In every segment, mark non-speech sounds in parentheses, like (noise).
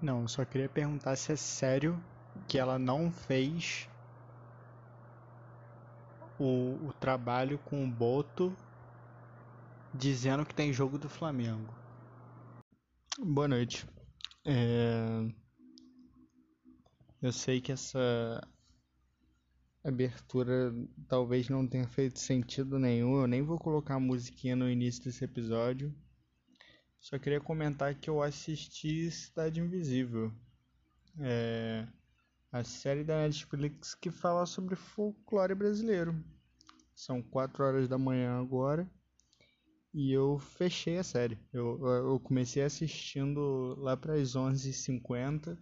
Não, eu só queria perguntar se é sério que ela não fez o, o trabalho com o Boto dizendo que tem jogo do Flamengo. Boa noite. É... Eu sei que essa abertura talvez não tenha feito sentido nenhum. Eu nem vou colocar a musiquinha no início desse episódio. Só queria comentar que eu assisti Cidade Invisível. É a série da Netflix que fala sobre folclore brasileiro. São 4 horas da manhã agora e eu fechei a série. Eu, eu comecei assistindo lá para as 11h50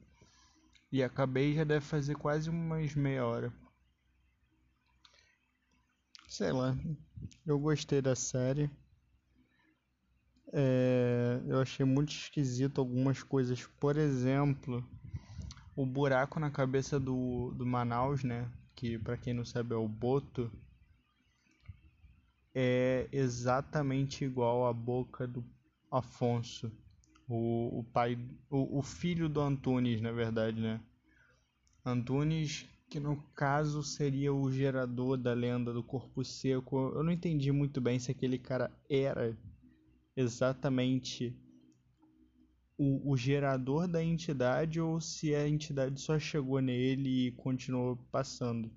e acabei já deve fazer quase umas meia hora. Sei lá, eu gostei da série. É, eu achei muito esquisito algumas coisas. Por exemplo, o buraco na cabeça do, do Manaus, né? Que para quem não sabe é o Boto. É exatamente igual à boca do Afonso, o, o pai, o, o filho do Antunes, na verdade, né? Antunes, que no caso seria o gerador da lenda do corpo seco. Eu não entendi muito bem se aquele cara era exatamente o, o gerador da entidade ou se a entidade só chegou nele e continuou passando.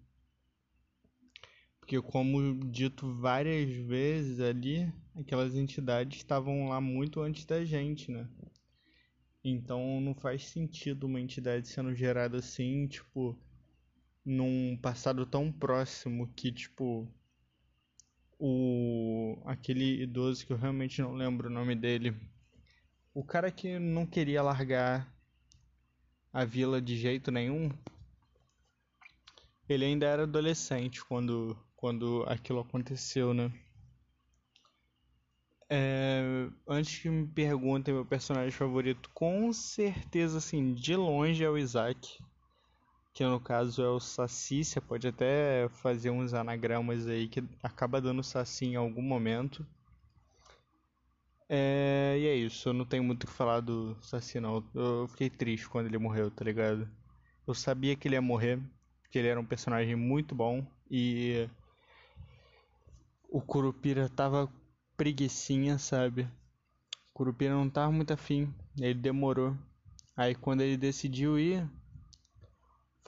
Porque, como dito várias vezes ali, aquelas entidades estavam lá muito antes da gente, né? Então não faz sentido uma entidade sendo gerada assim, tipo, num passado tão próximo que, tipo, o aquele idoso que eu realmente não lembro o nome dele, o cara que não queria largar a vila de jeito nenhum, ele ainda era adolescente quando, quando aquilo aconteceu, né? É, antes que me perguntem meu personagem favorito, com certeza, assim, de longe é o Isaac. Que no caso é o Saci. Você pode até fazer uns anagramas aí que acaba dando Saci em algum momento. É, e é isso, eu não tenho muito o que falar do Saci não. Eu fiquei triste quando ele morreu, tá ligado? Eu sabia que ele ia morrer, que ele era um personagem muito bom e o Curupira tava preguiçinha, sabe? O Curupira não tava muito afim, ele demorou. Aí quando ele decidiu ir,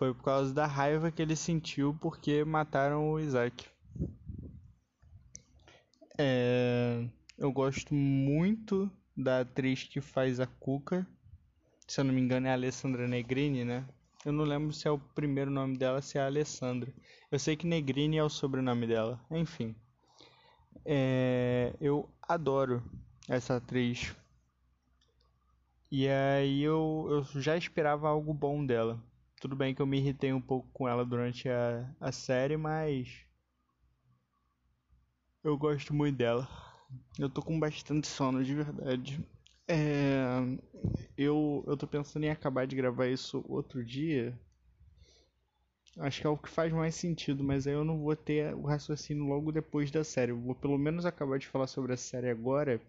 foi por causa da raiva que ele sentiu porque mataram o Isaac. É eu gosto muito da atriz que faz a Cuca. Se eu não me engano é a Alessandra Negrini, né? Eu não lembro se é o primeiro nome dela, se é a Alessandra. Eu sei que Negrini é o sobrenome dela. Enfim. É... Eu adoro essa atriz. E aí eu, eu já esperava algo bom dela. Tudo bem que eu me irritei um pouco com ela durante a, a série, mas. Eu gosto muito dela. Eu tô com bastante sono, de verdade. É, eu, eu tô pensando em acabar de gravar isso outro dia. Acho que é o que faz mais sentido, mas aí eu não vou ter o raciocínio logo depois da série. Eu vou pelo menos acabar de falar sobre a série agora.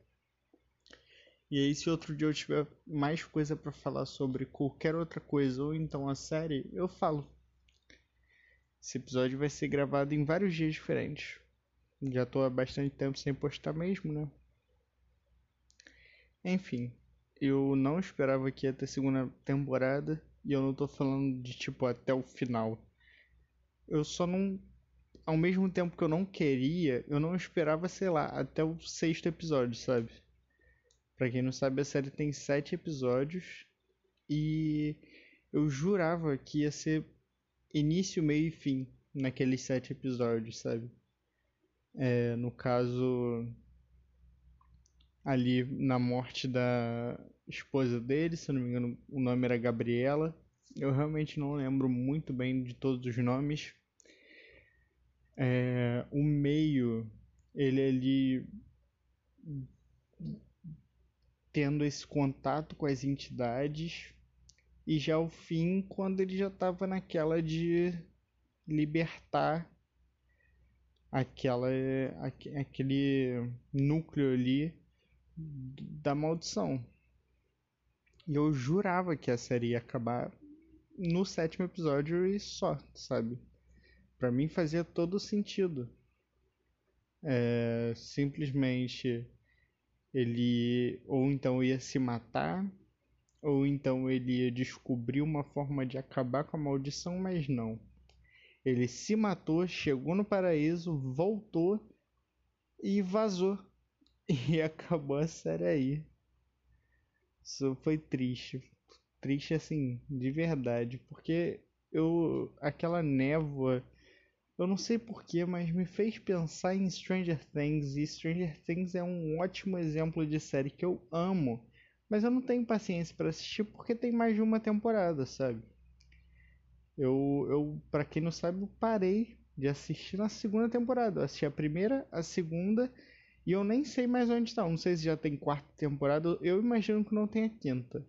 E aí, se outro dia eu tiver mais coisa para falar sobre qualquer outra coisa, ou então a série, eu falo. Esse episódio vai ser gravado em vários dias diferentes. Já tô há bastante tempo sem postar mesmo, né? Enfim, eu não esperava que ia ter segunda temporada e eu não tô falando de tipo até o final. Eu só não. Ao mesmo tempo que eu não queria, eu não esperava, sei lá, até o sexto episódio, sabe? Pra quem não sabe, a série tem sete episódios e eu jurava que ia ser início, meio e fim naqueles sete episódios, sabe? É, no caso, ali na morte da esposa dele, se eu não me engano, o nome era Gabriela. Eu realmente não lembro muito bem de todos os nomes. É, o meio, ele ali tendo esse contato com as entidades e já o fim quando ele já estava naquela de libertar aquela aquele núcleo ali da maldição. E eu jurava que a série ia acabar no sétimo episódio e só, sabe? Pra mim fazia todo sentido. É, simplesmente ele ou então ia se matar, ou então ele ia descobrir uma forma de acabar com a maldição, mas não. Ele se matou, chegou no paraíso, voltou e vazou. (laughs) E acabou a série aí. Isso foi triste. Triste assim, de verdade. Porque eu. aquela névoa. Eu não sei porquê, mas me fez pensar em Stranger Things. E Stranger Things é um ótimo exemplo de série que eu amo. Mas eu não tenho paciência para assistir porque tem mais de uma temporada, sabe? Eu, eu para quem não sabe, parei de assistir na segunda temporada. Eu assisti a primeira, a segunda e eu nem sei mais onde está. Não sei se já tem quarta temporada. Eu imagino que não tenha quinta.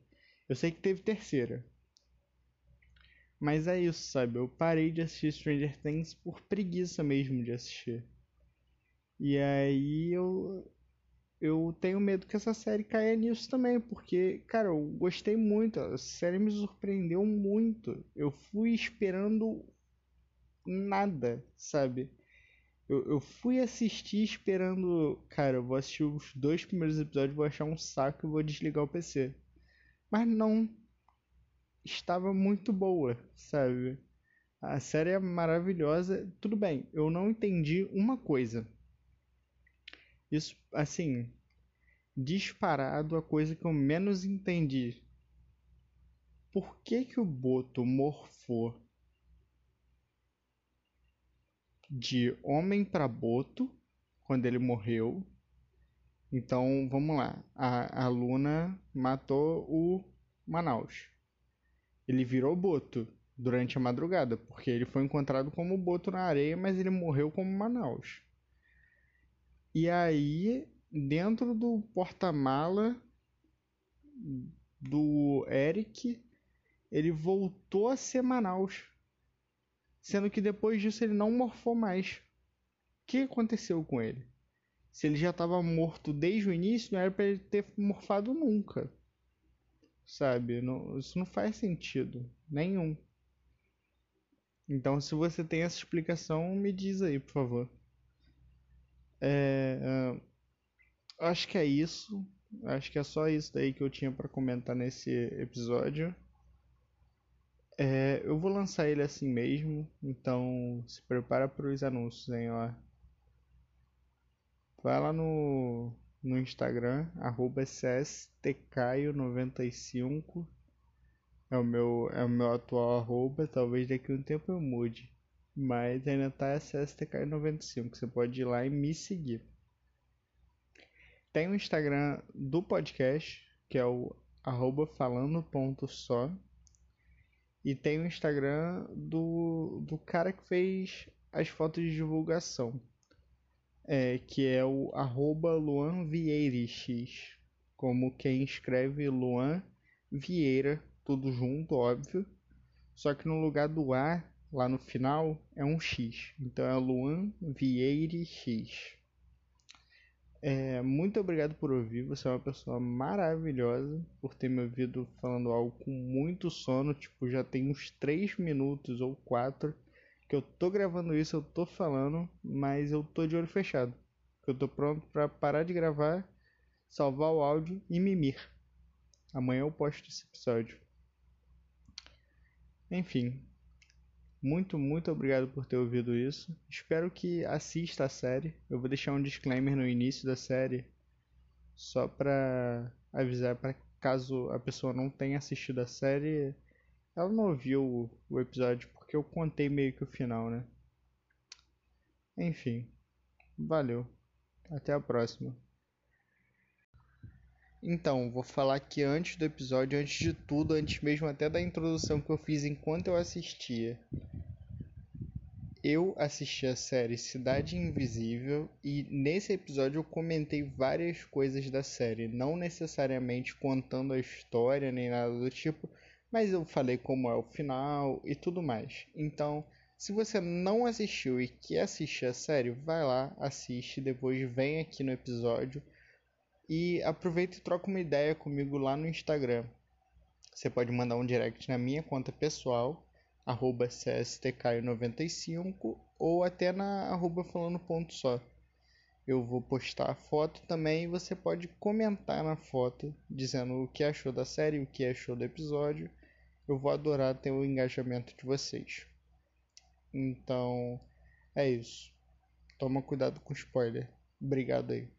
Eu sei que teve terceira. Mas é isso, sabe? Eu parei de assistir Stranger Things por preguiça mesmo de assistir. E aí eu eu tenho medo que essa série caia nisso também, porque, cara, eu gostei muito, a série me surpreendeu muito. Eu fui esperando nada, sabe? Eu, eu fui assistir esperando, cara, eu vou assistir os dois primeiros episódios, vou achar um saco e vou desligar o PC. Mas não. Estava muito boa, sabe? A série é maravilhosa. Tudo bem, eu não entendi uma coisa. Isso, assim, disparado a coisa que eu menos entendi. Por que que o Boto morfou de homem para Boto quando ele morreu? Então, vamos lá. A, a Luna matou o Manaus. Ele virou Boto durante a madrugada, porque ele foi encontrado como Boto na areia, mas ele morreu como Manaus. E aí, dentro do porta-mala do Eric, ele voltou a ser Manaus. Sendo que depois disso ele não morfou mais. O que aconteceu com ele? Se ele já estava morto desde o início, não era para ele ter morfado nunca. Sabe? Não, isso não faz sentido nenhum. Então, se você tem essa explicação, me diz aí, por favor. É, uh, acho que é isso. Acho que é só isso daí que eu tinha para comentar nesse episódio. É, eu vou lançar ele assim mesmo, então se prepara para os anúncios, hein, ó. Vai lá no, no Instagram, arroba cstcaio95. É o meu, é o meu atual arroba, talvez daqui a um tempo eu mude. Mas ainda tá cstcaio95, você pode ir lá e me seguir. Tem o Instagram do podcast, que é o arroba falando.só. E tem o Instagram do, do cara que fez as fotos de divulgação, é, que é o arroba Luan como quem escreve Luan Vieira, tudo junto, óbvio. Só que no lugar do A, lá no final, é um X. Então é Luan Vieira X. É, muito obrigado por ouvir. Você é uma pessoa maravilhosa por ter me ouvido falando algo com muito sono. Tipo, já tem uns 3 minutos ou 4 que eu tô gravando isso, eu tô falando, mas eu tô de olho fechado. Eu tô pronto para parar de gravar, salvar o áudio e mimir. Amanhã eu posto esse episódio. Enfim, muito, muito obrigado por ter ouvido isso. Espero que assista a série. Eu vou deixar um disclaimer no início da série, só para avisar para caso a pessoa não tenha assistido a série, ela não ouviu o, o episódio porque eu contei meio que o final, né? Enfim, valeu. Até a próxima. Então, vou falar que antes do episódio, antes de tudo, antes mesmo até da introdução que eu fiz enquanto eu assistia. Eu assisti a série Cidade Invisível e nesse episódio eu comentei várias coisas da série, não necessariamente contando a história nem nada do tipo, mas eu falei como é o final e tudo mais. Então, se você não assistiu e quer assistir a série, vai lá, assiste, depois vem aqui no episódio e aproveita e troca uma ideia comigo lá no Instagram. Você pode mandar um direct na minha conta pessoal, arroba cstcaio95 ou até na arroba falando ponto só. Eu vou postar a foto também e você pode comentar na foto dizendo o que achou da série, o que achou do episódio. Eu vou adorar ter o engajamento de vocês. Então, é isso. Toma cuidado com spoiler. Obrigado aí.